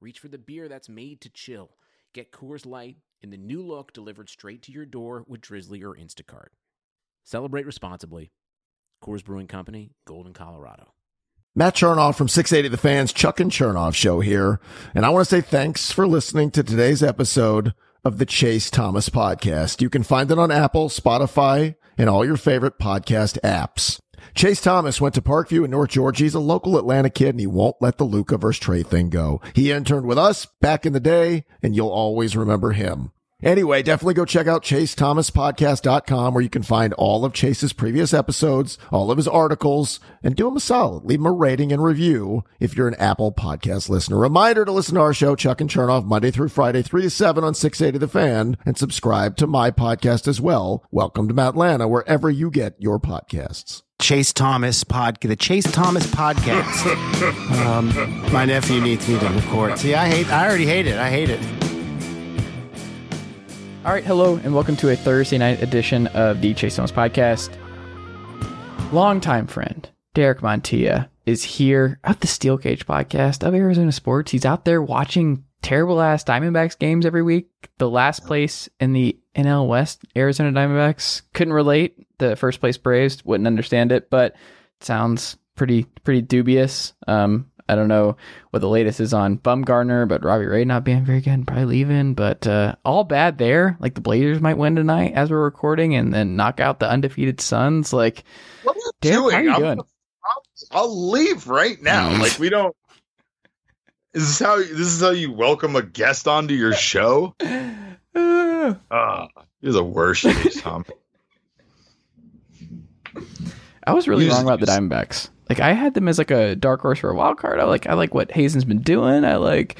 reach for the beer that's made to chill. Get Coors Light in the new look delivered straight to your door with Drizly or Instacart. Celebrate responsibly. Coors Brewing Company, Golden, Colorado. Matt Chernoff from 680 The Fans, Chuck and Chernoff show here. And I want to say thanks for listening to today's episode of the Chase Thomas podcast. You can find it on Apple, Spotify, and all your favorite podcast apps. Chase Thomas went to Parkview in North Georgia. He's a local Atlanta kid and he won't let the Luka versus Trae thing go. He interned with us back in the day and you'll always remember him. Anyway, definitely go check out chasethomaspodcast.com where you can find all of Chase's previous episodes, all of his articles, and do him a solid. Leave him a rating and review if you're an Apple podcast listener. Reminder to listen to our show, Chuck and Chernoff, Monday through Friday, 3 to 7 on 680 The Fan, and subscribe to my podcast as well. Welcome to Matlanta, wherever you get your podcasts. Chase Thomas pod, the Chase Thomas podcast. um, my nephew needs me to record. See, I hate. I already hate it. I hate it. All right, hello, and welcome to a Thursday night edition of the Chase Thomas podcast. Longtime friend Derek Montilla is here at the Steel Cage podcast of Arizona Sports. He's out there watching terrible ass Diamondbacks games every week. The last place in the NL West, Arizona Diamondbacks couldn't relate. The first place Braves wouldn't understand it, but it sounds pretty pretty dubious. Um, I don't know what the latest is on Bumgarner, but Robbie Ray not being very good and probably leaving. But uh, all bad there. Like the Blazers might win tonight as we're recording, and then knock out the undefeated Suns. Like, what are you Derek, doing? how are you I'm- doing? I'll, I'll leave right now. like we don't. Is this how this is how you welcome a guest onto your show? Uh, you're the worst, Tom. I was really wrong about the Diamondbacks. Like I had them as like a dark horse for a wild card. I like I like what Hazen's been doing. I like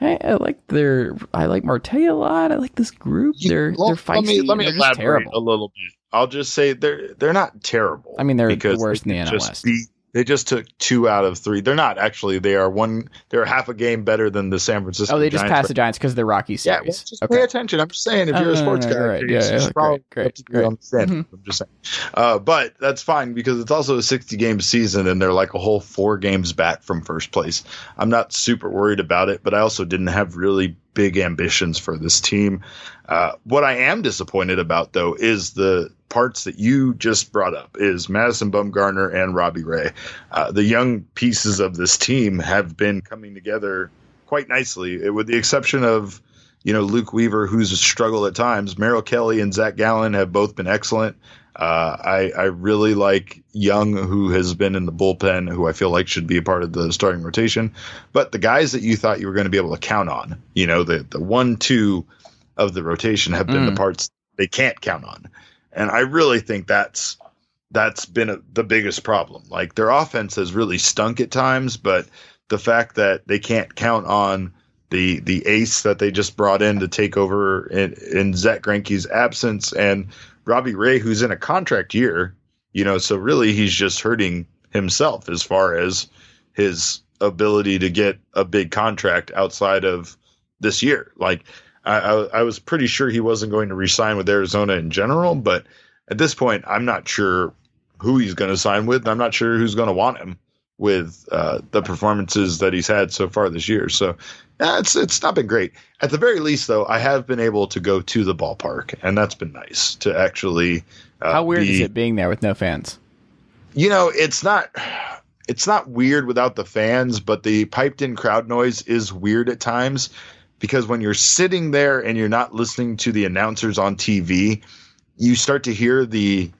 I, I like their I like Marte a lot. I like this group. They're Well, they're feisty. Let me, let me they're elaborate terrible. a little bit. I'll just say they're they're not terrible. I mean, they're the worst in the NL just. They just took two out of three. They're not actually. They are one. They're half a game better than the San Francisco. Oh, they just Giants passed the Giants because of the Rocky Yeah, well, just okay. pay attention. I'm just saying, if Oh, you're a no, no, sports no, guy, right. Yeah, yeah, probably great, great, stand. Mhm. I'm just saying. Uh, but that's fine because it's also a 60 game season and they're like a whole four games back from first place. I'm not super worried about it, but I also didn't have really big ambitions for this team. Uh, what I am disappointed about though is the parts that you just brought up is Madison Bumgarner and Robbie Ray. Uh, the young pieces of this team have been coming together quite nicely, with the exception of you know Luke Weaver, who's struggled at times. Merrill Kelly and Zach Gallen have both been excellent. Uh, I I really like Young, who has been in the bullpen, who I feel like should be a part of the starting rotation. But the guys that you thought you were going to be able to count on, you know, the the one two of the rotation have been Mm. the parts they can't count on, and I really think that's that's been a, the biggest problem. Like their offense has really stunk at times, but the fact that they can't count on the the ace that they just brought in to take over in, in Zack Greinke's absence and Robbie Ray, who's in a contract year, you know, so really he's just hurting himself as far as his ability to get a big contract outside of this year. Like I, I, I was pretty sure he wasn't going to resign with Arizona in general, but at this point, I'm not sure who he's going to sign with. I'm not sure who's going to want him with uh, the performances that he's had so far this year. So it's it's not been great. At the very least, though, I have been able to go to the ballpark, and that's been nice to actually. Uh, How weird be- is it being there with no fans? you know, it's not it's not weird without the fans, but the piped in crowd noise is weird at times because when you're sitting there and you're not listening to the announcers on TV, you start to hear the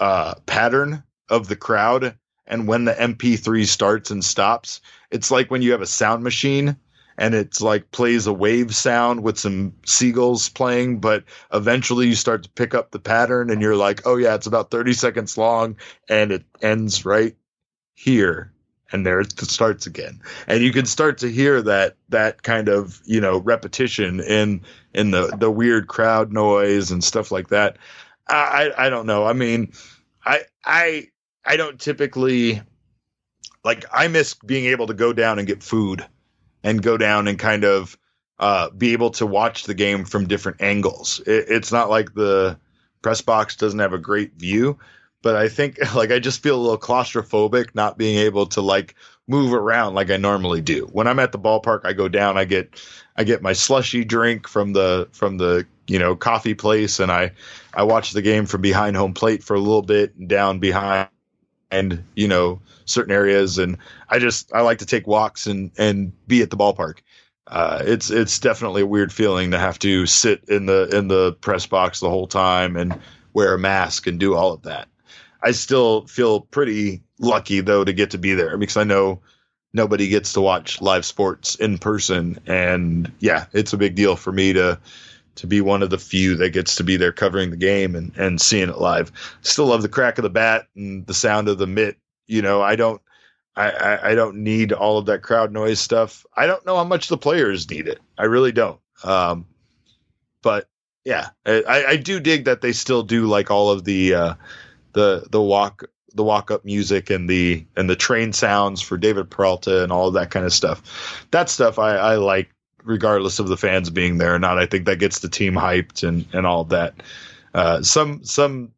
uh, pattern of the crowd and when the MP3 starts and stops. It's like when you have a sound machine and it's like plays a wave sound with some seagulls playing, but eventually you start to pick up the pattern and you're like, oh yeah, it's about 30 seconds long and it ends right here. and there it starts again and you can start to hear that that kind of you know repetition in in the the weird crowd noise and stuff like that i i don't know i mean i i i don't typically like i miss being able to go down and get food and go down and kind of uh, be able to watch the game from different angles it, it's not like the press box doesn't have a great view but I think like I just feel a little claustrophobic not being able to like move around like I normally do. When I'm at the ballpark, I go down, I get I get my slushy drink from the from the you know coffee place, and I I watch the game from behind home plate for a little bit and down behind and you know certain areas, and I just I like to take walks and and be at the ballpark. Uh, it's it's definitely a weird feeling to have to sit in the in the press box the whole time and wear a mask and do all of that. I still feel pretty lucky though to get to be there because I know nobody gets to watch live sports in person and yeah, it's a big deal for me to to be one of the few that gets to be there covering the game and and seeing it live. Still love the crack of the bat and the sound of the mitt. You know, I don't I, I, I don't need all of that crowd noise stuff. I don't know how much the players need it. I really don't. Um, but yeah, I, I do dig that they still do like all of the uh, the the walk the walk up music and the and the train sounds for David Peralta and all that kind of stuff. That stuff I, I like regardless of the fans being there or not. I think that gets the team hyped and and all that. Uh, some some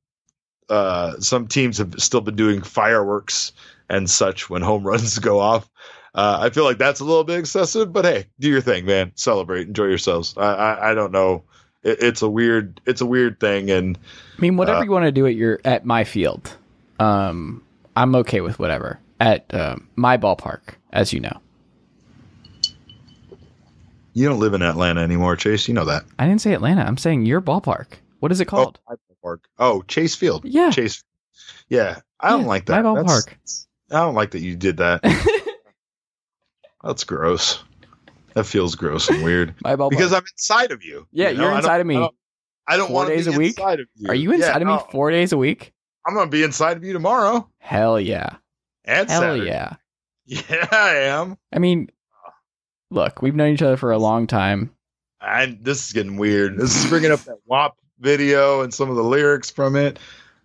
uh, some teams have still been doing fireworks and such when home runs go off. Uh, I feel like that's a little bit excessive, but hey, do your thing, man. Celebrate, enjoy yourselves. I I, I don't know. It, it's a weird it's a weird thing, and I mean, whatever Uh, you want to do at your at my field, um, I'm okay with whatever at um, my ballpark, as you know. You don't live in Atlanta anymore, Chase. You know that. I didn't say Atlanta. I'm saying your ballpark. What is it called? Oh, ballpark. Oh, Chase Field. Yeah. Chase. Yeah, I don't Yeah, like that. my That's- ballpark. I don't like that you did that. That's gross. That feels gross and weird my ballpark. because I'm inside of you. yeah, you know? I inside of me. I don't, I don't Four want to days be a week? inside of you. Are you Yeah, inside of me no, four days a week? I'm gonna be inside of you tomorrow Hell yeah. and Hell Saturday. yeah. Yeah, I am. I mean, look, we've known each other for a long time. And this is getting weird. This is bringing up that WAP video and some of the lyrics from it.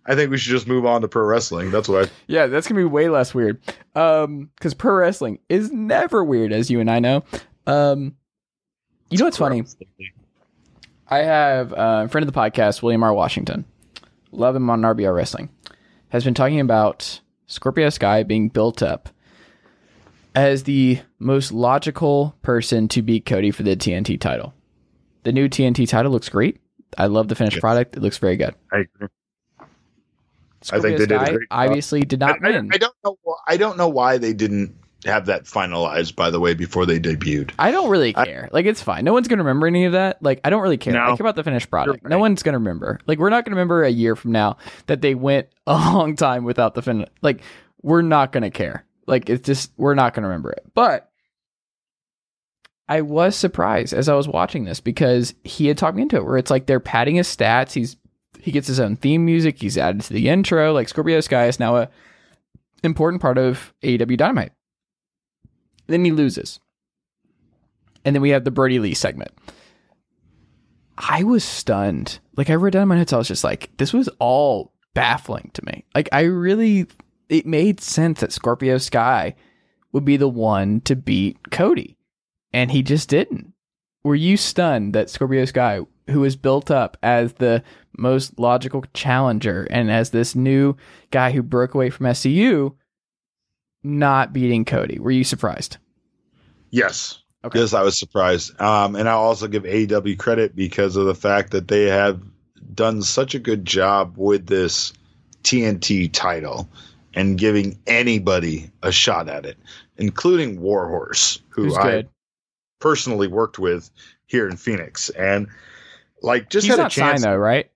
I think we should just move on to pro wrestling. That's what I. Yeah, that's gonna be way less weird. Um, because pro wrestling is never weird, as you and I know. Um, you know what's funny? I have uh, a friend of the podcast, William R. Washington. Love him on RBR Wrestling. Has been talking about Scorpio Sky being built up as the most logical person to beat Cody for the TNT title. The new TNT title looks great. I love the finished Yes. product. It looks very good. I agree. I think they did a Sky great job. obviously did not I, I- win. I don't know. I don't know why they didn't have that finalized. By the way, before they debuted. I don't really care. like it's fine. No one's gonna remember any of that. Like I don't really care. No. I care about the finished product. You're No one's gonna remember. Like we're not gonna remember a year from now that they went a long time without the fin. Like we're not gonna care. Like it's just we're not gonna remember it. But I was surprised as I was watching this because he had talked me into it. Where it's like they're padding his stats. He's he gets his own theme music. He's added to the intro. Like Scorpio Sky is now a important part of AEW Dynamite. Then he loses. And then we have the Brodie Lee segment. I was stunned. Like I wrote down my notes, I was just like, this was all baffling to me. Like I really it made sense that Scorpio Sky would be the one to beat Cody. And he just didn't. Were you stunned that Scorpio Sky, who was built up as the most logical challenger and as this new guy who broke away from SCU, not beating Cody? Were you surprised? Yes. Okay. Yes, I was surprised. Um, and I'll also give AEW credit because of the fact that they have done such a good job with this TNT title and giving anybody a shot at it, including Warhorse, who I personally worked with here in Phoenix. And like just He's had a not chance. signed though, right?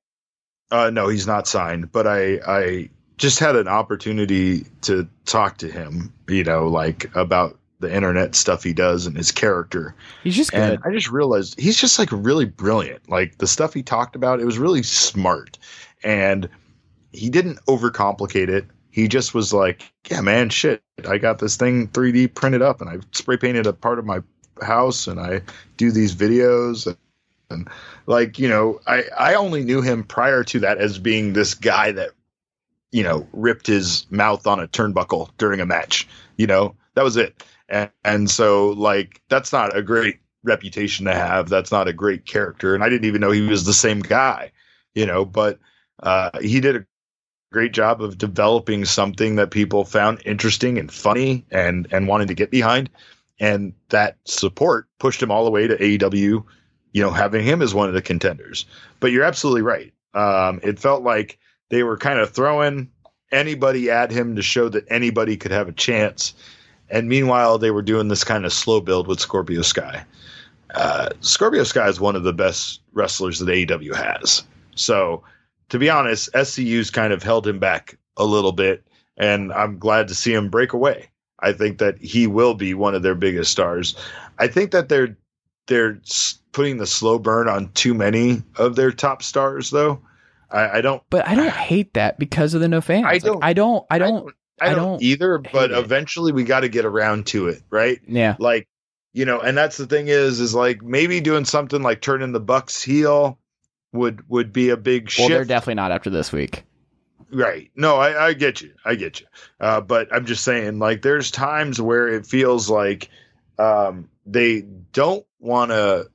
Uh, no, he's not signed, but I, I just had an opportunity to talk to him, you know, like about the internet stuff he does and his character. He's just good. And I just realized he's just like really brilliant. Like the stuff he talked about, it was really smart. And he didn't overcomplicate it. He just was like, yeah, man, shit, I got this thing 3D printed up and I spray painted a part of my house and I do these videos and, and like, you know, I, I only knew him prior to that as being this guy that, you know, ripped his mouth on a turnbuckle during a match, you know, that was it. And, and so like, that's not a great reputation to have. That's not a great character. And I didn't even know he was the same guy, you know, but, uh, he did a great job of developing something that people found interesting and funny and and wanted to get behind. And that support pushed him all the way to AEW you know having him as one of the contenders. But you're absolutely right. Um, it felt like they were kind of throwing anybody at him to show that anybody could have a chance. And meanwhile they were doing this kind of slow build with Scorpio Sky. Uh, Scorpio Sky is one of the best wrestlers that AEW has. So to be honest, SCU's kind of held him back a little bit, and I'm glad to see him break away. I think that he will be one of their biggest stars. I think that they're they're putting the slow burn on too many of their top stars, though. I, I don't, but I don't hate that because of the no fans. I Like, don't- I don't. I don't. I don't, I don't either. But it. eventually, we got to get around to it, right? yeah. like you know and that's the thing is is like maybe doing something like turning the bucks heel would would be a big Well, they're definitely not after this week. right. No I, I get you. I get you. Uh, but i'm just saying like there's times where it feels like um, they don't want to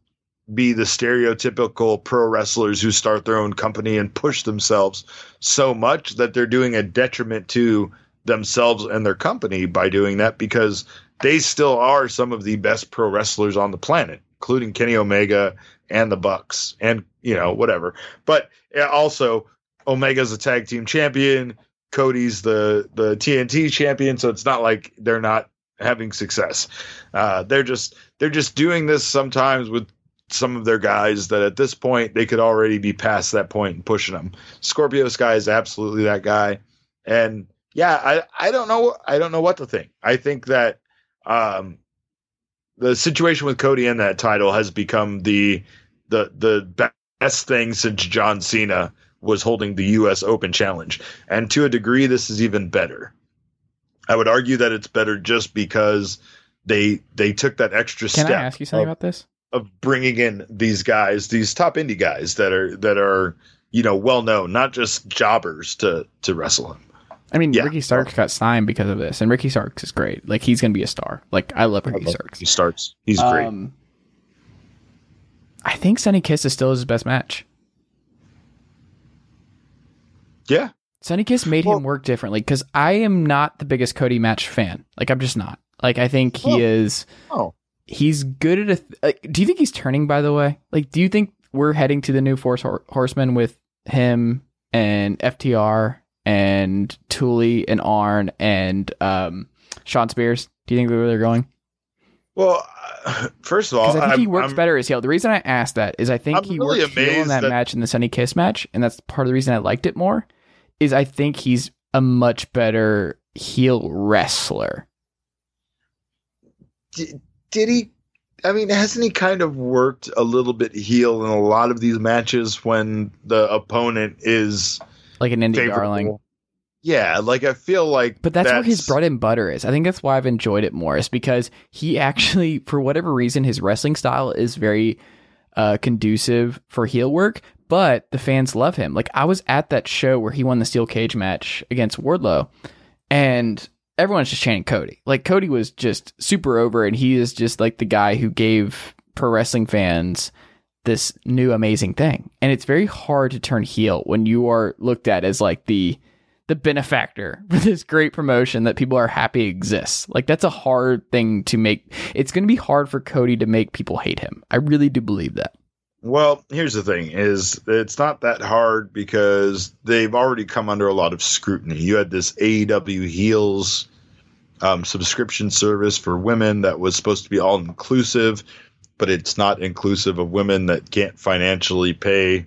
be the stereotypical pro wrestlers who start their own company and push themselves so much that they're doing a detriment to themselves and their company by doing that because they still are some of the best pro wrestlers on the planet, including Kenny Omega and the Bucks and you know whatever. But also Omega's a tag team champion, Cody's the the TNT champion, so it's not like they're not having success. Uh, they're just they're just doing this sometimes with some of their guys that at this point they could already be past that point and pushing them. Scorpio Sky is absolutely that guy, and yeah, I I don't know I don't know what to think. I think that um, the situation with Cody and that title has become the the the best thing since John Cena was holding the U.S. Open Challenge, and to a degree, this is even better. I would argue that it's better just because they they took that extra Can step I ask you something of, about this? of bringing in these guys, these top indie guys that are that are you know well known, not just jobbers to to wrestle him. I mean, yeah. Ricky Starks got signed because of this, and Ricky Starks is great. Like he's gonna be a star. Like I love Ricky Starks. He starts. He's great. Um, I think Sonny Kiss is still his best match. Yeah, Sonny Kiss made Well- him work differently because I am not the biggest Cody match fan. Like I'm just not. Like I think he Oh. is. Oh. He's good at a. Th- like, do you think he's turning? By the way, like, do you think we're heading to the new Force Hor- Horsemen with him and FTR and Tully and Arn and um, Shawn Spears? Do you think where they're going? Well, uh, first of all, I think I'm- he works I'm- better as heel. The reason I asked that is I think I'm he really worked heel in that, that- match in the Sonny Kiss match, and that's part of the reason I liked it more. Is I think he's a much better heel wrestler. Did, did he? I mean, hasn't he kind of worked a little bit heel in a lot of these matches when the opponent is like an indie darling. Yeah, like I feel like, But that's, where his bread and butter is. I think that's why I've enjoyed it more. Is because he actually, for whatever reason, his wrestling style is very uh, conducive for heel work. But the fans love him. Like I was at that show where he won the steel cage match against Wardlow, and everyone's just chanting Cody. Like Cody was just super over, and he is just like the guy who gave pro wrestling fans this new amazing thing. And it's very hard to turn heel when you are looked at as like the the benefactor for this great promotion that people are happy exists. Like that's a hard thing to make. It's going to be hard for Cody to make people hate him. I really do believe that. Well, here's the thing: is it's not that hard because they've already come under a lot of scrutiny. You had this AEW Heels um, subscription service for women that was supposed to be all inclusive, but it's not inclusive of women that can't financially pay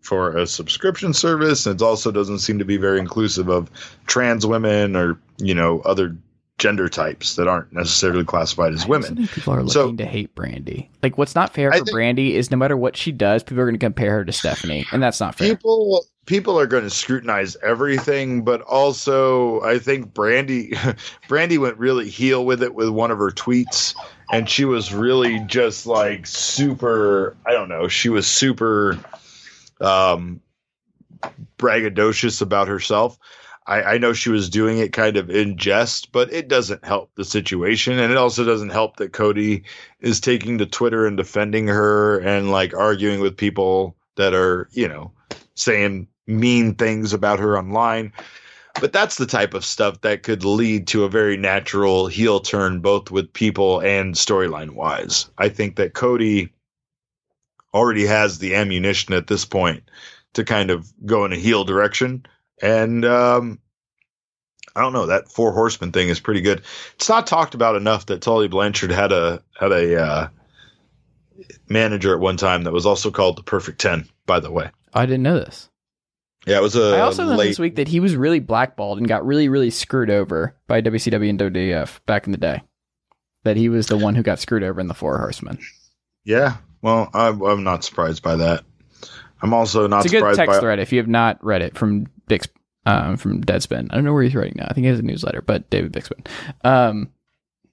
for a subscription service. And it also doesn't seem to be very inclusive of trans women or you know other gender types that aren't necessarily classified as women. people are looking So- to hate Brandi. Like what's not fair I for think- Brandi is no matter what she does, people are going to compare her to Stephanie, and that's not fair. people people are going to scrutinize everything, but also I think Brandi Brandi went really heel with it with one of her tweets and she was really just like super I don't know, she was super um braggadocious about herself. I, I know she was doing it kind of in jest, but it doesn't help the situation. And it also doesn't help that Cody is taking to Twitter and defending her and like arguing with people that are, you know, saying mean things about her online. But that's the type of stuff that could lead to a very natural heel turn, both with people and storyline wise. I think that Cody already has the ammunition at this point to kind of go in a heel direction. And um, I don't know that four horsemen thing is pretty good. It's not talked about enough that Tully Blanchard had a had a uh, manager at one time that was also called the Perfect Ten. By the way, I didn't know this. Yeah, it was a. I also learned this week that he was really blackballed and got really, really screwed over by WCW and WWF back in the day. That he was the one who got screwed over in the Four Horsemen. Yeah, well, I'm, I'm not surprised by that. I'm also not surprised. It's a good text by. thread if you have not read it from Bix, um, from Deadspin. I don't know where he's writing now. I think he has a newsletter, but David Bixenspan. Um,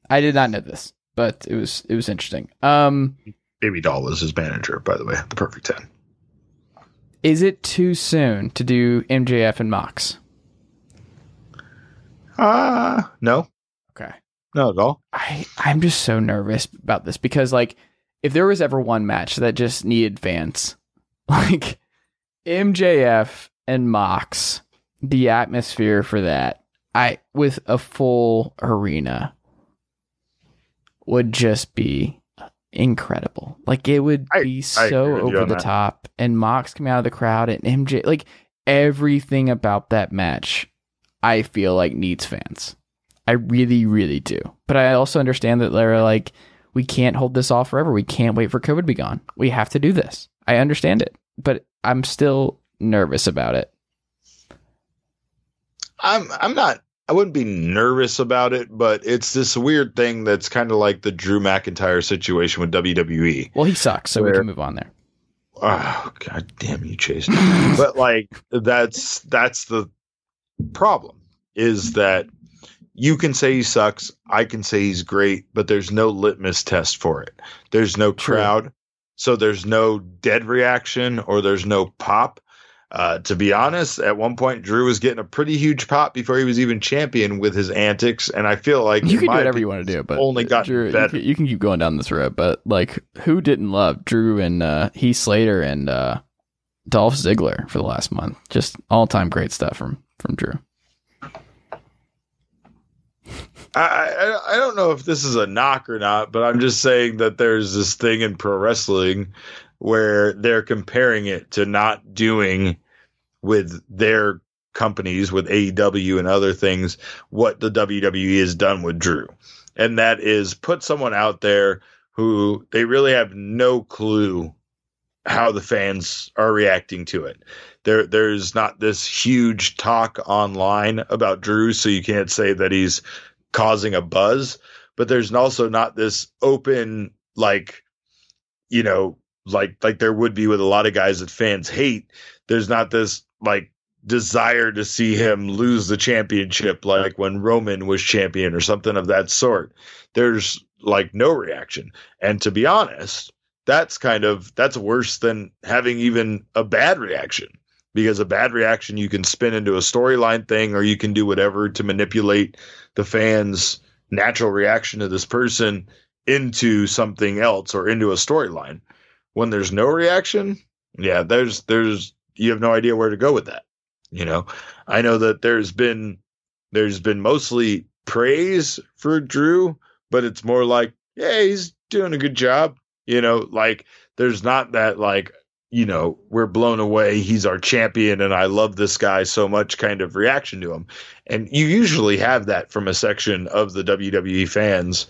I did not know this, but it was it was interesting. Um, Baby Doll was his manager, by the way. The Perfect Ten. Is it too soon to do MJF and Mox? Ah, no, Okay. not at all. I I'm just so nervous about this because like if there was ever one match that just needed fans, like MJF and Mox, the atmosphere for that, I with a full arena would just be incredible. Like it would I- be so agree with you over the that. top and Mox coming out of the crowd and MJ like everything about that match I feel like needs fans. I really, really do. But I also understand that they're like, we can't hold this off forever. We can't wait for COVID to be gone. We have to do this. I understand it, but I'm still nervous about it. I'm I'm not I wouldn't be nervous about it, but it's this weird thing that's kind of like the Drew McIntyre situation with. WWE. Well, he sucks, so we can move on there. Oh god damn you, Chase. but like that's that's the problem is that you can say he sucks, I can say he's great, but there's no litmus test for it. There's no True. crowd, so there's no dead reaction or there's no pop. Uh, to be honest, at one point Drew was getting a pretty huge pop before he was even champion with his antics, and I feel like you can do whatever you want to do, but only gotten Drew, you can, you can keep going down this road. But like, who didn't love Drew and uh, Heath Slater and uh, Dolph Ziggler for the last month? Just all time great stuff from from Drew. I, I I don't know if this is a knock or not, but I'm just saying that there's this thing in pro wrestling where they're comparing it to not doing with their companies with AEW and other things what the WWE has done with Drew. And that is put someone out there who they really have no clue how the fans are reacting to it. There there's not this huge talk online about Drew so you can't say that he's causing a buzz, but there's also not this open like you know like like there would be with a lot of guys that fans hate. There's not this like desire to see him lose the championship like when Roman was champion or something of that sort. There's like no reaction. And to be honest, that's kind of that's worse than having even a bad reaction because a bad reaction you can spin into a storyline thing or you can do whatever to manipulate the fans natural reaction to this person into something else or into a storyline when there's no reaction yeah there's there's you have no idea where to go with that you know? I know that there's been there's been mostly praise for drew but it's more like yeah he's doing a good job you know? Like there's not that like you know we're blown away he's our champion and i love this guy so much kind of reaction to him. And you usually have that from a section of the WWE fans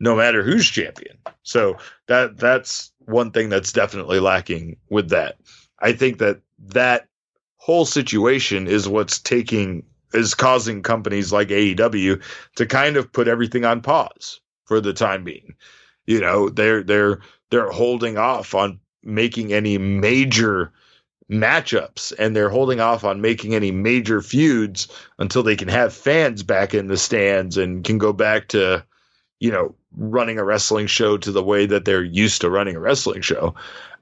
no matter who's champion. So that that's one thing that's definitely lacking with that. I think that that whole situation is what's taking is causing companies like AEW to kind of put everything on pause for the time being. You know they're they're they're holding off on making any major matchups and they're holding off on making any major feuds until they can have fans back in the stands and can go back to, you know, running a wrestling show to the way that they're used to running a wrestling show.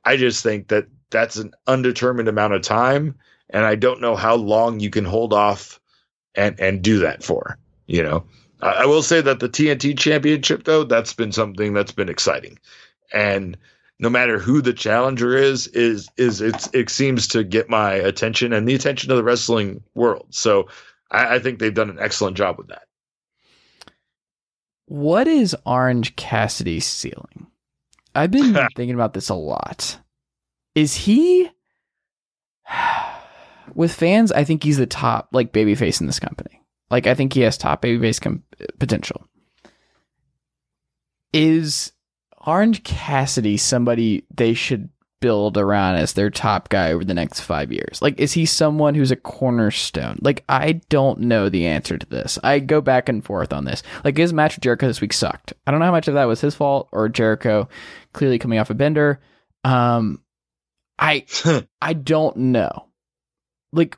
I just think that that's an undetermined amount of time. And I don't know how long you can hold off and, and do that for, you know. I, I will say that the TNT championship, though, that's been something that's been exciting. And no matter who the challenger is, is is it's it seems to get my attention and the attention of the wrestling world. So I, I think they've done an excellent job with that. What is Orange Cassidy's ceiling? I've been thinking about this a lot. Is he with fans? I think he's the top like babyface in this company. Like I think he has top babyface com- potential. Is Orange Cassidy somebody they should build around as their top guy over the next five years? Like, is he someone who's a cornerstone? Like, I don't know the answer to this. I go back and forth on this. Like, his match with Jericho this week sucked. I don't know how much of that was his fault or Jericho clearly coming off a bender. Um, I I don't know. Like,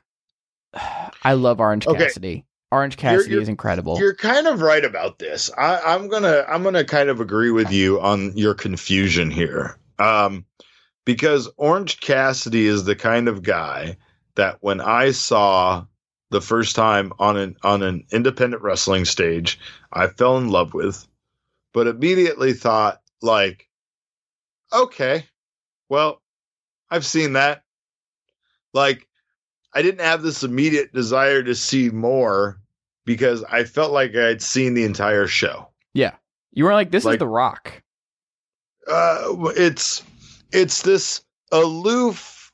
I love Orange Okay. Cassidy. Orange Cassidy you're- is incredible. You're kind of right about this. I, I'm gonna I'm gonna kind of agree with you on your confusion here. Um, because Orange Cassidy is the kind of guy that when I saw the first time on an on an independent wrestling stage, I fell in love with, but immediately thought like, okay, well, I've seen that. Like, I didn't have this immediate desire to see more because I felt like I'd seen the entire show. Yeah, you were like, this is The Rock. Uh, it's it's this aloof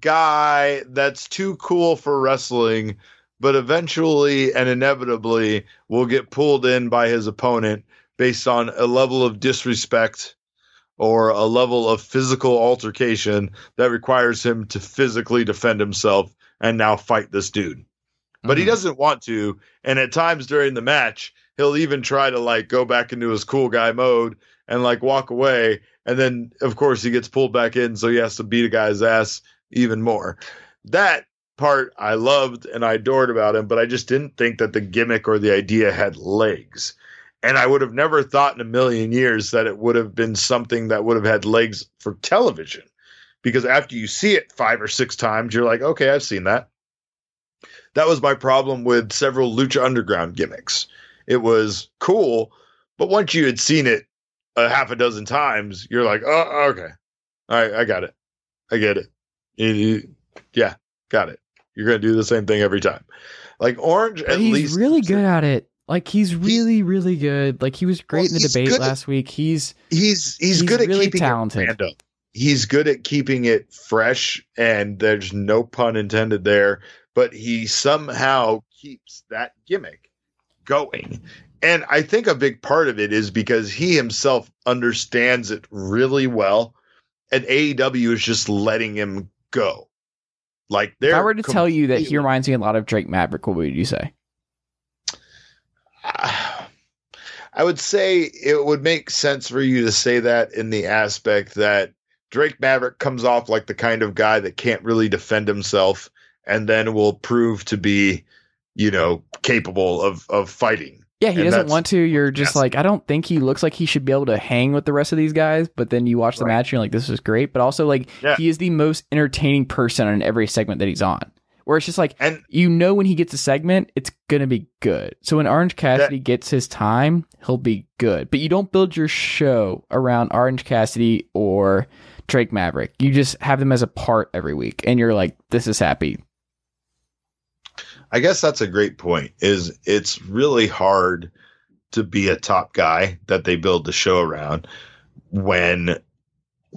guy that's too cool for wrestling, but eventually and inevitably will get pulled in by his opponent based on a level of disrespect or a level of physical altercation that requires him to physically defend himself and now fight this dude. But he Mhm. doesn't want to. And at times during the match, he'll even try to like go back into his cool guy mode and like walk away. And then, of course, he gets pulled back in. So he has to beat a guy's ass even more. That part I loved and I adored about him, but I just didn't think that the gimmick or the idea had legs. And I would have never thought in a million years that it would have been something that would have had legs for television. Because after you see it five or six times, you're like, okay, I've seen that. That was my problem with several Lucha Underground gimmicks. It was cool, but once you had seen it a half a dozen times, you're like, oh, okay. All right, I got it. I get it. You- you- yeah, got it. You're going to do the same thing every time. Like Orange, But at he's least. really good at it. Like he's really, really good. Like he was great Well, in the debate good at- last week. He's He's, he's, He's good at really keeping talented. it random. He's good at keeping it fresh, and there's no pun intended there. But he somehow keeps that gimmick going. And I think a big part of it is because he himself understands it really well, and AEW is just letting him go. Like if I were to tell you that he reminds me a lot of Drake Maverick, what would you say? I would say it would make sense for you to say that in the aspect that Drake Maverick comes off like the kind of guy that can't really defend himself and then will prove to be, you know, capable of of fighting. Yeah, he And doesn't want to. You're just yes. like, I don't think he looks like he should be able to hang with the rest of these guys. But then you watch the Right. match and you're like, this is great. But also, like, Yeah. he is the most entertaining person on every segment that he's on. Where it's just like, And you know, when he gets a segment, it's going to be good. So when Orange Cassidy gets his time, he'll be good. But you don't build your show around Orange Cassidy or Drake Maverick. You just have them as a part every week. And you're like, this is happy. I guess that's a great point. Is it's really hard to be a top guy that they build the show around when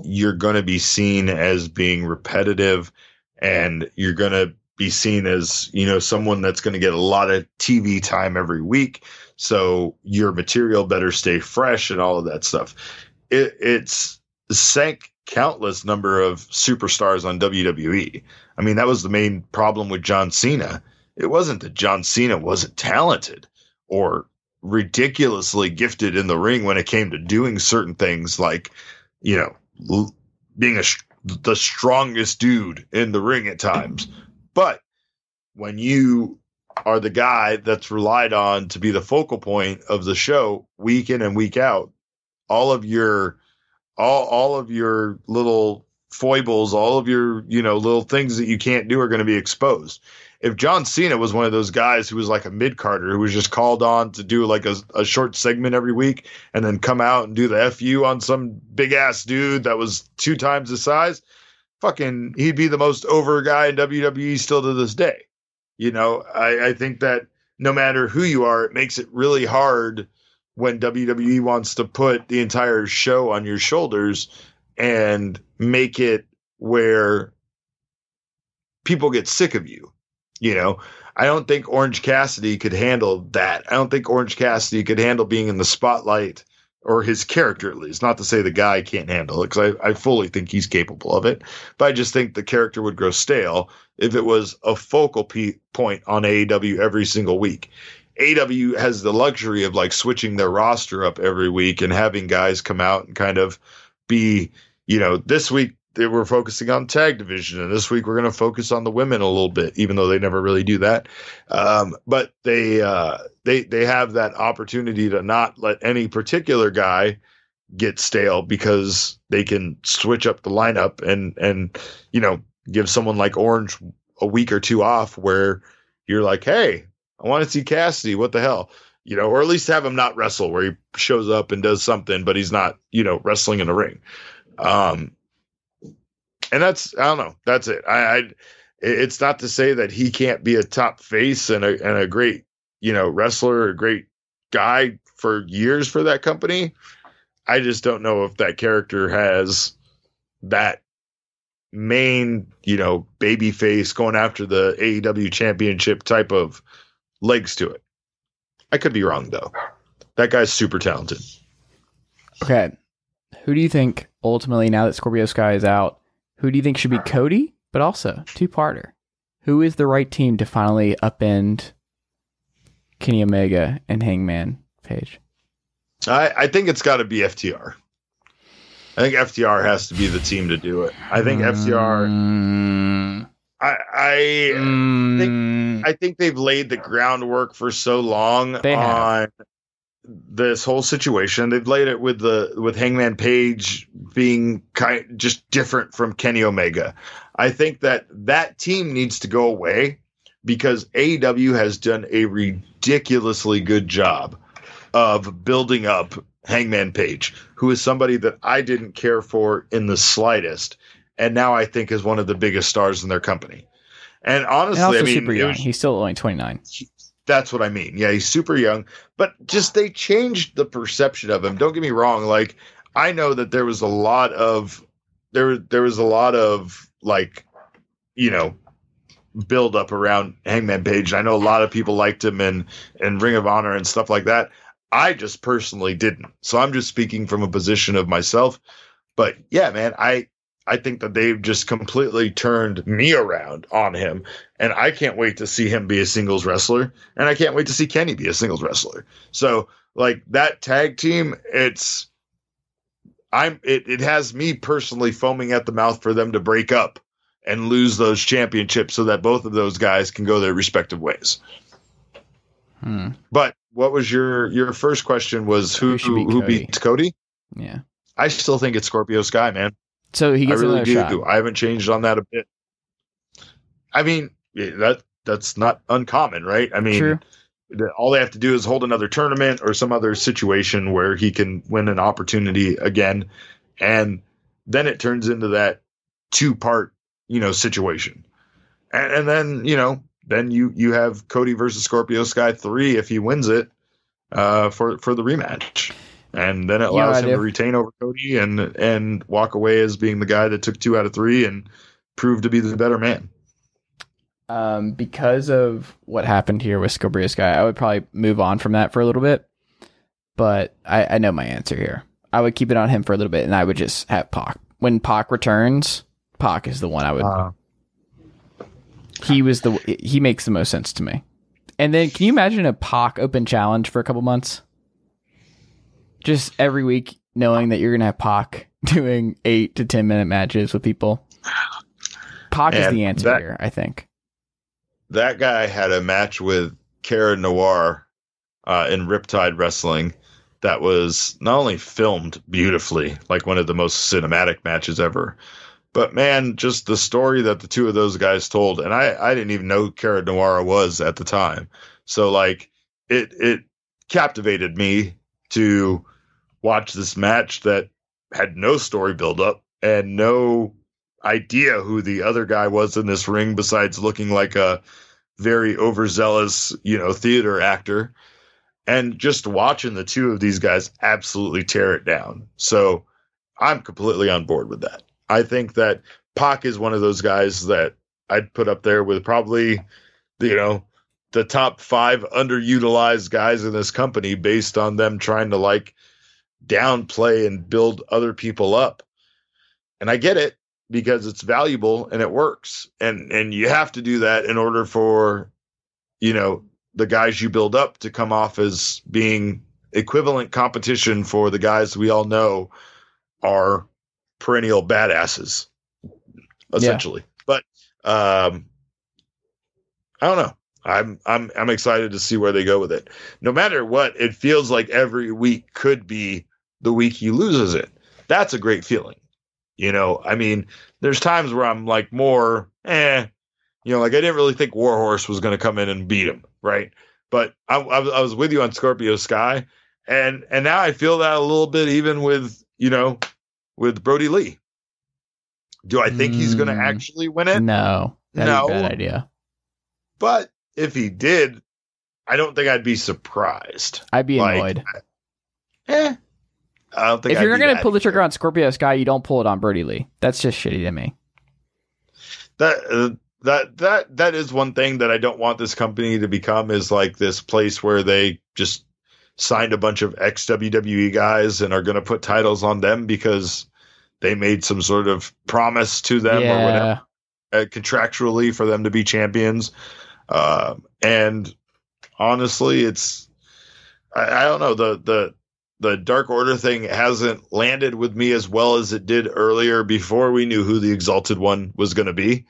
you're going to be seen as being repetitive and you're going to be seen as, you know, someone that's going to get a lot of TV time every week. So your material better stay fresh and all of that stuff. It, it's sank countless number of superstars on WWE. I mean, that was the main problem with John Cena it wasn't that John Cena wasn't talented or ridiculously gifted in the ring when it came to doing certain things like, you know, l- being a sh- the strongest dude in the ring at times. But when you are the guy that's relied on to be the focal point of the show week in and week out, all of your all all of your little foibles, all of your, you know, little things that you can't do are going to be exposed. If John Cena was one of those guys who was like a mid carder who was just called on to do like a, a short segment every week and then come out and do the FU on some big ass dude that was two times the size, fucking, he'd be the most over guy in WWE still to this day. You know, I, I think that no matter who you are, it makes it really hard when WWE wants to put the entire show on your shoulders and make it where people get sick of you. You know, I don't think Orange Cassidy could handle that. I don't think Orange Cassidy could handle being in the spotlight or his character at least. Not to say the guy can't handle it because I, I fully think he's capable of it, but I just think the character would grow stale if it was a focal p- point on AEW every single week. AEW has the luxury of like switching their roster up every week and having guys come out and kind of be, you know, this week they were focusing on tag division, and this week we're going to focus on the women a little bit, even though they never really do that. Um, but they uh, they they have that opportunity to not let any particular guy get stale because they can switch up the lineup and and you know give someone like Orange a week or two off where you're like, hey, I want to see Cassidy. What the hell? You know, or at least have him not wrestle where he shows up and does something, but he's not, you know, wrestling in the ring. Um, and that's I don't know. That's it. I, I it's not to say that he can't be a top face and a and a great you know wrestler, a great guy for years for that company. I just don't know if that character has that main you know baby face going after the AEW championship type of legs to it. I could be wrong though. That guy's super talented. Okay. Who do you think ultimately, now that Scorpio Sky is out, who do you think should be Cody? But also, two parter. Who is the right team to finally upend Kenny Omega and Hangman Page? I, I think it's got to be FTR. I think FTR has to be the team to do it. I think FTR. Mm, I I mm, I think they've laid the groundwork for so long They on this whole situation. They've laid it with the with Hangman Page being kind just different from Kenny Omega. I think that that team needs to go away because AEW has done a ridiculously good job of building up Hangman Page, who is somebody that I didn't care for in the slightest, and now I think is one of the biggest stars in their company. And honestly, and I mean, super young. was- He's still only 29. That's what I mean. Yeah, he's super young, but just they changed the perception of him. Don't get me wrong. Like I know that there was a lot of there there was a lot of like you know build up around Hangman Page. I know a lot of people liked him in in Ring of Honor and stuff like that. I just personally didn't. So I'm just speaking from a position of myself. But yeah, man, I I think that they've just completely turned me around on him. And I can't wait to see him be a singles wrestler. And I can't wait to see Kenny be a singles wrestler. So like that tag team, it's I'm it, it has me personally foaming at the mouth for them to break up and lose those championships so that both of those guys can go their respective ways. Hmm. But what was your your first question was who Who beat who beats Cody? Yeah. I still think it's Scorpio Sky, man. So he I gets really another do. shot. I haven't changed on that a bit. I mean, that that's not uncommon, right? I mean, True. all they have to do is hold another tournament or some other situation where he can win an opportunity again, and then it turns into that two part, you know, situation, and, and then you know, then you you have Cody versus Scorpio Sky three if he wins it, uh, for for the rematch. And then it allows I him do? to retain over Cody and and walk away as being the guy that took two out of three and proved to be the better man. um, because of what happened here with Scorpio Sky, I would probably move on from that for a little bit. But I, I know my answer here. I would keep it on him for a little bit, and I would just have Pac. When Pac returns, Pac is the one I would. Uh, he was the he makes the most sense to me. And then, can you imagine a Pac open challenge for a couple months? Just every week, knowing that you're gonna have Pac doing eight to ten minute matches with people. Pac is the answer that- here, I think. that guy had a match with Cara Noir uh, in Riptide Wrestling that was not only filmed beautifully, like one of the most cinematic matches ever, but man, just the story that the two of those guys told. And I, I didn't even know Cara Noir was at the time. So like it it captivated me to watch this match that had no story build up and no idea who the other guy was in this ring besides looking like a very overzealous, you know, theater actor. And just watching the two of these guys absolutely tear it down. So I'm completely on board with that. I think that Pac is one of those guys that I'd put up there with probably, you know, the top five underutilized guys in this company based on them trying to like downplay and build other people up. And I get it because it's valuable and it works. And and you have to do that in order for you know the guys you build up to come off as being equivalent competition for the guys we all know are perennial badasses essentially. But um I don't know. I'm I'm I'm excited to see where they go with it. No matter what, it feels like every week could be the week he loses it. That's a great feeling. You know, I mean, there's times where I'm like more, eh, you know, like I didn't really think Warhorse was going to come in and beat him, right? But I, I, was- I was with you on Scorpio Sky, and and now I feel that a little bit even with you know with Brodie Lee. Do I think he's going to Mm. actually win it? No, No. bad idea. But if he did, I don't think I'd be surprised. I'd be Like, annoyed. Eh, I don't think If I'd you're gonna pull the trigger on Scorpio Sky, you don't pull it on Brodie Lee. That's just shitty to me. that uh, that that that is one thing that I don't want this company to become is like this place where they just signed a bunch of ex WWE guys and are going to put titles on them because they made some sort of promise to them or whatever uh, contractually for them to be champions. Um, and honestly, it's I, I don't know the the the Dark Order thing hasn't landed with me as well as it did earlier before we knew who the Exalted One was going to be.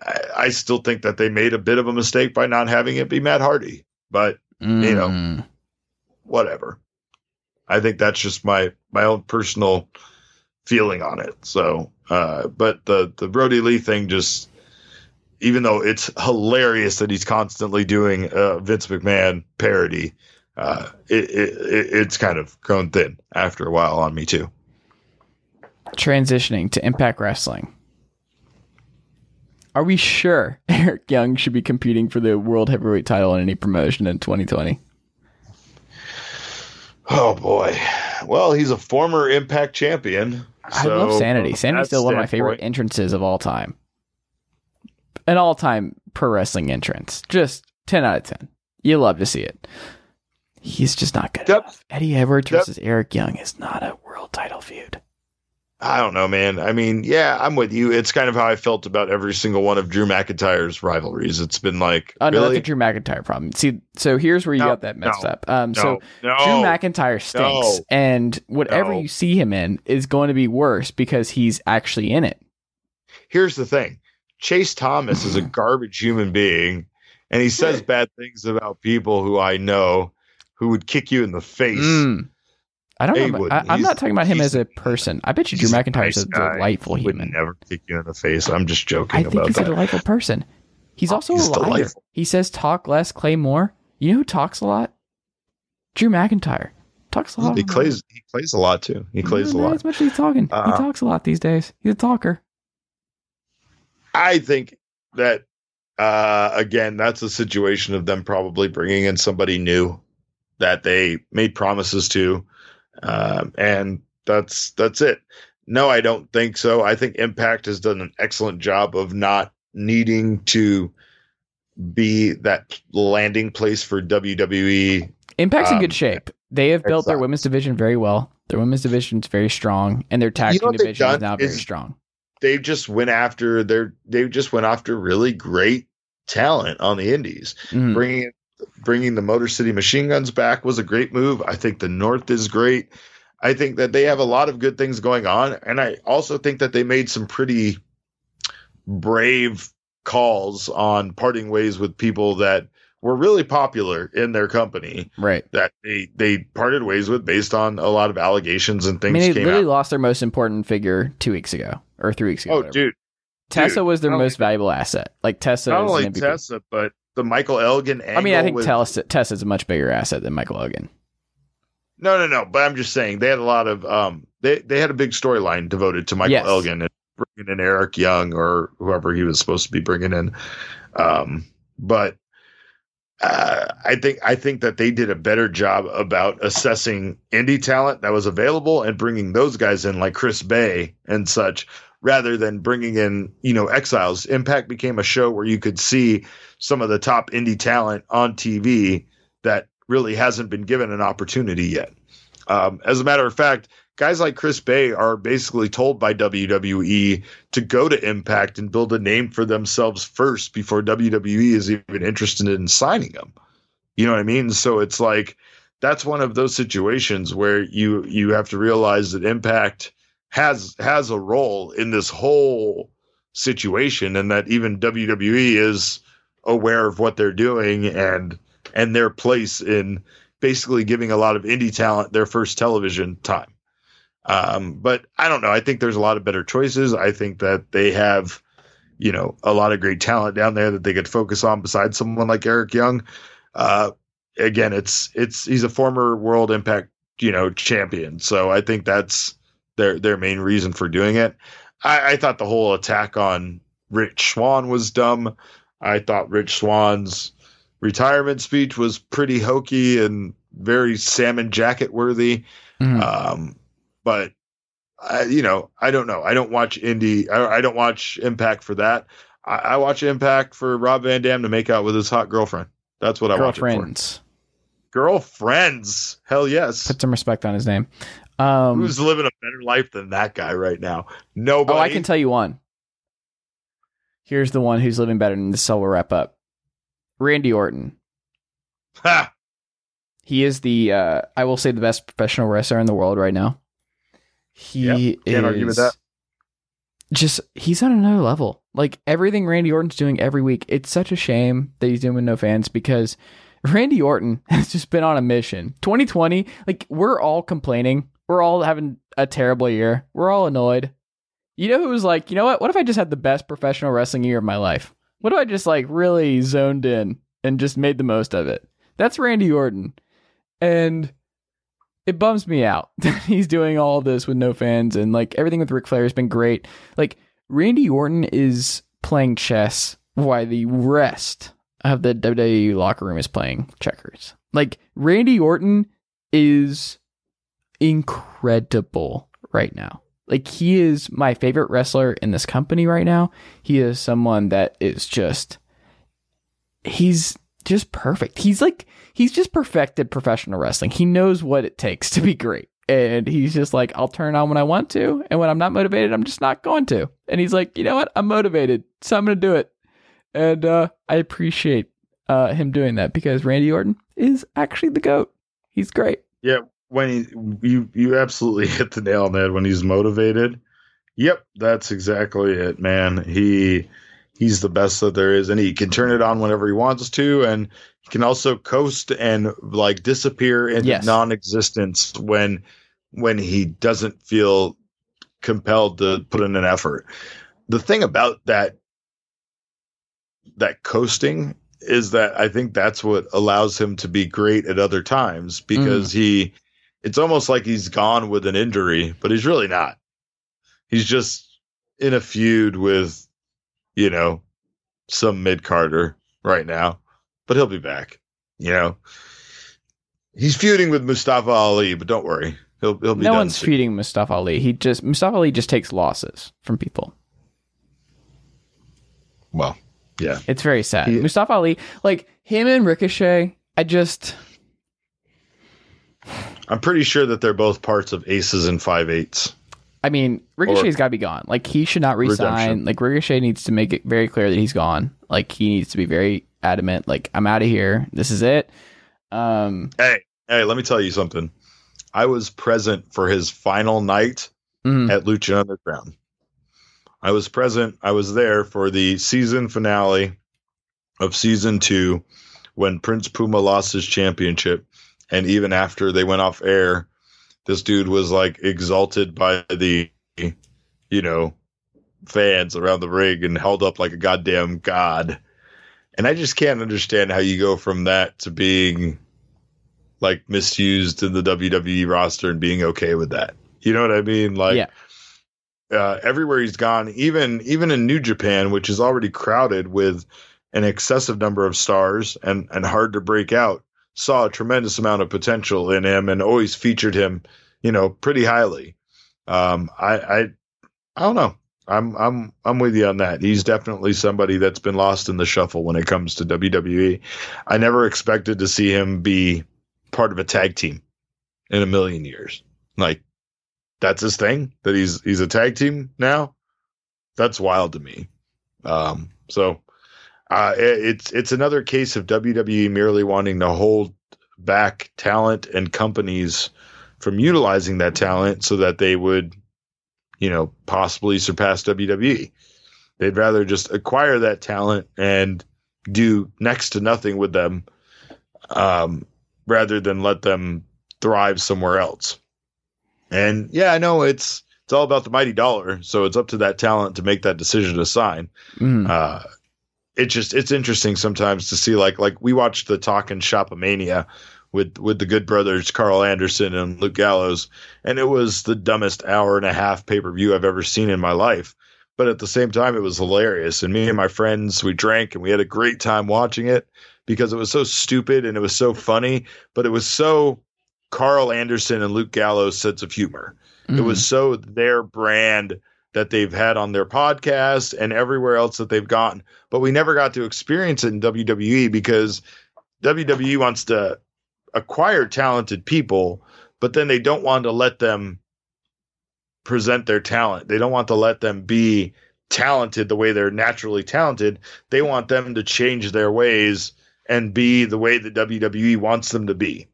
I, I still think that they made a bit of a mistake by not having it be Matt Hardy, but you know. Mm. whatever. I think that's just my my own personal feeling on it. So, uh, but the the Brodie Lee thing just, even though it's hilarious that he's constantly doing a Vince McMahon parody, uh, it, it, it it's kind of grown thin after a while on me too. transitioning to Impact Wrestling. Are we sure Eric Young should be competing for the World Heavyweight title in any promotion in 2020? Oh boy, well he's a former Impact champion. I love Sanity. Sanity's still one of my favorite standpoint- entrances of all time. An all time pro wrestling entrance. Just 10 out of 10. You love to see it. He's just not good enough. Eddie Edwards Yep. versus Eric Young is not a world title feud. I don't know, man. I mean, yeah, I'm with you. It's kind of how I felt about every single one of Drew McIntyre's rivalries. It's been like, Oh, no, really? that's a Drew McIntyre problem. See, so here's where you No, got that messed no, up. Um, no, so Drew McIntyre stinks, and whatever you see him in is going to be worse because he's actually in it. Here's the thing: Chase Thomas is a garbage human being, and he says bad things about people who I know who would kick you in the face. Mm. I don't He know. wouldn't. I, I'm not talking about him as a person. I bet you Drew he's a nice a guy. delightful He would never kick you in the face. I'm just joking I think he's a delightful person. He's also He's a liar. delightful. He says talk less, clay more. You know who talks a lot? Drew McIntyre. Talks a lot. He plays. He plays a lot too. He plays a lot. as much as he's talking. he Uh, talks a lot these days. He's a talker. I think that uh, again, that's a situation of them probably bringing in somebody new that they made promises to, um, and that's that's it. No, I don't think so. I think Impact has done an excellent job of not needing to be that landing place for WWE. Impact's in um, good shape. They have built their women's division very well. Their women's division is very strong, and their tag You know team what they've division is now very is- strong. They just went after their. They just went after really great talent on the Indies. Mhm. bringing bringing the Motor City Machine Guns back was a great move. I think the North is great. I think that they have a lot of good things going on, and I also think that they made some pretty brave calls on parting ways with people that were really popular in their company Right. that they they parted ways with based on a lot of allegations and things. I mean, they literally out. lost their most important figure two weeks ago or three weeks ago. Oh, whatever. dude, Tessa dude, was their most only- valuable asset. Like Tessa not only MVP. Tessa, but the Michael Elgin. I mean, I think with- Tessa, Tessa's a much bigger asset than Michael Elgin. No, no, no. But I'm just saying they had a lot of um they they had a big storyline devoted to Michael Yes. Elgin and bringing in Eric Young or whoever he was supposed to be bringing in. Um, but uh, I think I think that they did a better job about assessing indie talent that was available and bringing those guys in like Chris Bey and such rather than bringing in you know exiles. Impact became a show where you could see some of the top indie talent on TV that really hasn't been given an opportunity yet. Um, as a matter of fact, guys like Chris Bey are basically told by WWE to go to Impact and build a name for themselves first before WWE is even interested in signing them. You know what I mean? So it's like that's one of those situations where you you have to realize that Impact has has a role in this whole situation and that even WWE is aware of what they're doing and and their place in basically giving a lot of indie talent their first television time. Um, but I don't know. I think there's a lot of better choices. I think that they have, you know, a lot of great talent down there that they could focus on besides someone like Eric Young. Uh, again, it's it's he's a former World Impact, you know, champion. So I think that's their their main reason for doing it. I, I thought the whole attack on Rich Swann was dumb. I thought Rich Swann's retirement speech was pretty hokey and very salmon jacket worthy. Mhm. Um, but I, you know, I don't know. I don't watch indie. I, I don't watch Impact for that. I, I watch Impact for Rob Van Dam to make out with his hot girlfriend. That's what I watch it Girlfriends. for. Girlfriends. Hell yes. Put some respect on his name. Um, Who's living a better life than that guy right now? Nobody. oh, I can tell you one. Here's the one who's living better than this. So we'll wrap up. Randy Orton. Ha! He is the, uh, I will say, the best professional wrestler in the world right now. He Yep, can't argue with is that. Just he's on another level. Like everything Randy Orton's doing every week. It's such a shame that he's doing with no fans because Randy Orton has just been on a mission. 2020, like we're all complaining. We're all having a terrible year. We're all annoyed. You know who was like, you know what? What if I just had the best professional wrestling year of my life? What if I just like really zoned in and just made the most of it? That's Randy Orton. And it bums me out that he's doing all this with no fans and like everything with Ric Flair has been great. Like Randy Orton is playing chess while the rest of the WWE locker room is playing checkers. Like Randy Orton is incredible right now. Like he is my favorite wrestler in this company right now. He is someone that is just he's just perfect. He's like he's just perfected professional wrestling. He knows what it takes to be great. And he's just like, I'll turn on when I want to, and when I'm not motivated, I'm just not going to. And he's like, you know what? I'm motivated, so I'm gonna do it. And uh, I appreciate uh, him doing that because Randy Orton is actually the goat. He's great. Yeah, when he you you absolutely hit the nail on the head when he's motivated. Yep, that's exactly it, man. He he's the best that there is, and he can turn it on whenever he wants to, and he can also coast and like disappear into Yes. non-existence when when he doesn't feel compelled to put in an effort. The thing about that that coasting is that I think that's what allows him to be great at other times because mm. he it's almost like he's gone with an injury, but he's really not. He's just in a feud with, you know, some mid carder right now, but he'll be back. You know, he's feuding with Mustafa Ali, but don't worry, he'll he'll be no one's soon. feeding Mustafa Ali. He just Mustafa Ali just takes losses from people. Well, yeah, It's very sad. He- Mustafa Ali, like him and Ricochet, I just I'm pretty sure that they're both parts of Aces and Five Eights. I mean, Ricochet's got to be gone. Like he should not resign. Redemption. Like Ricochet needs to make it very clear that he's gone. Like he needs to be very adamant. Like I'm out of here. This is it. Um, Hey, hey, let me tell you something. I was present for his final night Mhm. at Lucha Underground. I was present. I was there for the season finale of season two when Prince Puma lost his championship. And even after they went off air, this dude was like exalted by the, you know, fans around the ring and held up like a goddamn god. And I just can't understand how you go from that to being like misused in the WWE roster and being okay with that. You know what I mean? Like, Yeah. uh, everywhere he's gone, even even in New Japan, which is already crowded with an excessive number of stars and and hard to break out, saw a tremendous amount of potential in him and always featured him, you know, pretty highly. Um, I I I don't know. I'm I'm I'm with you on that. He's definitely somebody that's been lost in the shuffle when it comes to WWE. I never expected to see him be part of a tag team in a million years. Like that's his thing that he's he's a tag team now. That's wild to me. Um, so uh, it, it's it's another case of WWE merely wanting to hold back talent and companies from utilizing that talent so that they would, you know, possibly surpass WWE. They'd rather just acquire that talent and do next to nothing with them, um, rather than let them thrive somewhere else. And yeah, I know it's it's all about the mighty dollar, so it's up to that talent to make that decision to sign. Mhm. Uh, it just it's interesting sometimes to see like like we watched the talk Talking Shopomania with with the good brothers Karl Anderson and Luke Gallows, and it was the dumbest hour and a half pay per view I've ever seen in my life. But at the same time, it was hilarious. And me and my friends, we drank and we had a great time watching it because it was so stupid and it was so funny, but it was so Karl Anderson and Luke Gallows' sense of humor. It was mm. so their brand that they've had on their podcast and everywhere else that they've gotten. But we never got to experience it in WWE because WWE wants to acquire talented people, but then they don't want to let them present their talent. They don't want to let them be talented the way they're naturally talented. They want them to change their ways and be the way that WWE wants them to be.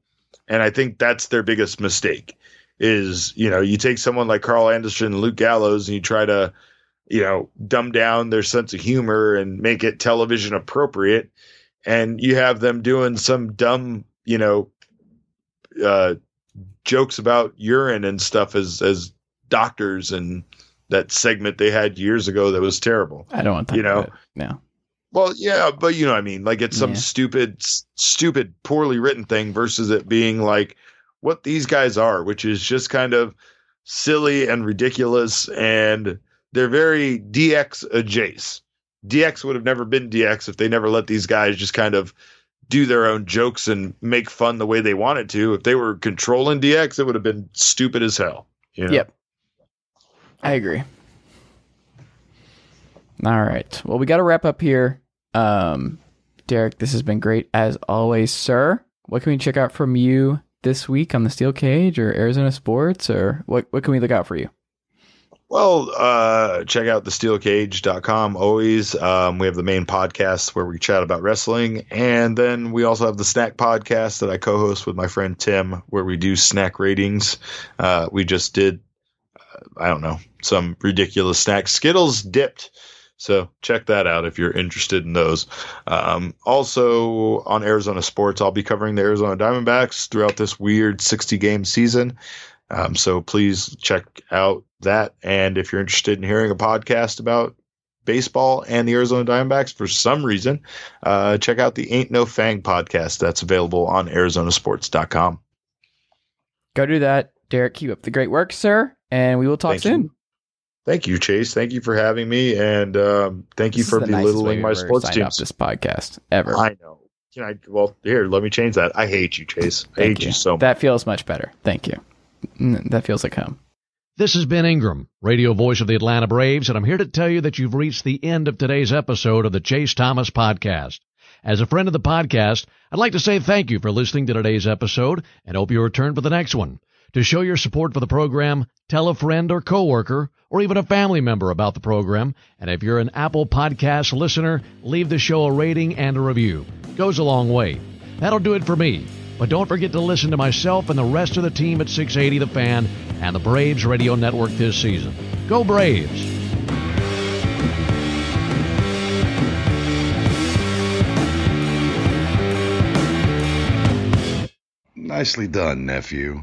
And I think that's their biggest mistake is, you know, you take someone like Karl Anderson and Luke Gallows and you try to, you know, dumb down their sense of humor and make it television appropriate. And you have them doing some dumb, you know, uh, jokes about urine and stuff as, as doctors and that segment they had years ago that was terrible. I don't want to you know, now Well, yeah, but you know what I mean. Like it's some Yeah. stupid, stupid, poorly written thing versus it being like what these guys are, which is just kind of silly and ridiculous, and they're very DX adjacent. DX would have never been DX if they never let these guys just kind of do their own jokes and make fun the way they wanted to. If they were controlling DX, it would have been stupid as hell. You know? Yep. I agree. All right. Well, we got to wrap up here. Um, Derek, this has been great as always, sir. What can we check out from you this week on the Steel Cage or Arizona Sports, or what? What can we look out for you? Well, uh, check out thesteelcage.com always. Um, we have the main podcast where we chat about wrestling. And then we also have the snack podcast that I co host with my friend Tim, where we do snack ratings. Uh, we just did, uh, I don't know, some ridiculous snack. Skittles dipped. So check that out if you're interested in those. Um, also on Arizona Sports, I'll be covering the Arizona Diamondbacks throughout this weird 60 game season. Um, so please check out that. And if you're interested in hearing a podcast about baseball and the Arizona Diamondbacks for some reason, uh, check out the Ain't No Fang podcast. That's available on ArizonaSports.com. Go do that, Derek. Keep up the great work, sir, and we will talk Thank soon. you. Thank you, Chase. Thank you for having me, and um, thank you This for the belittling my sports signed off teams. this podcast ever. I know. Can I? Well, here, let me change that. I hate you, Chase. I hate you. so much. That feels much better. Thank you. That feels like home. This is Ben Ingram, radio voice of the Atlanta Braves, and I'm here to tell you that you've reached the end of today's episode of the Chase Thomas Podcast. As a friend of the podcast, I'd like to say thank you for listening to today's episode and hope you return for the next one. To show your support for the program, tell a friend or coworker or even a family member about the program. And if you're an Apple Podcast listener, leave the show a rating and a review. Goes a long way. That'll do it for me. But don't forget to listen to myself and the rest of the team at 680 The Fan and the Braves Radio Network this season. Go Braves! Nicely done, nephew.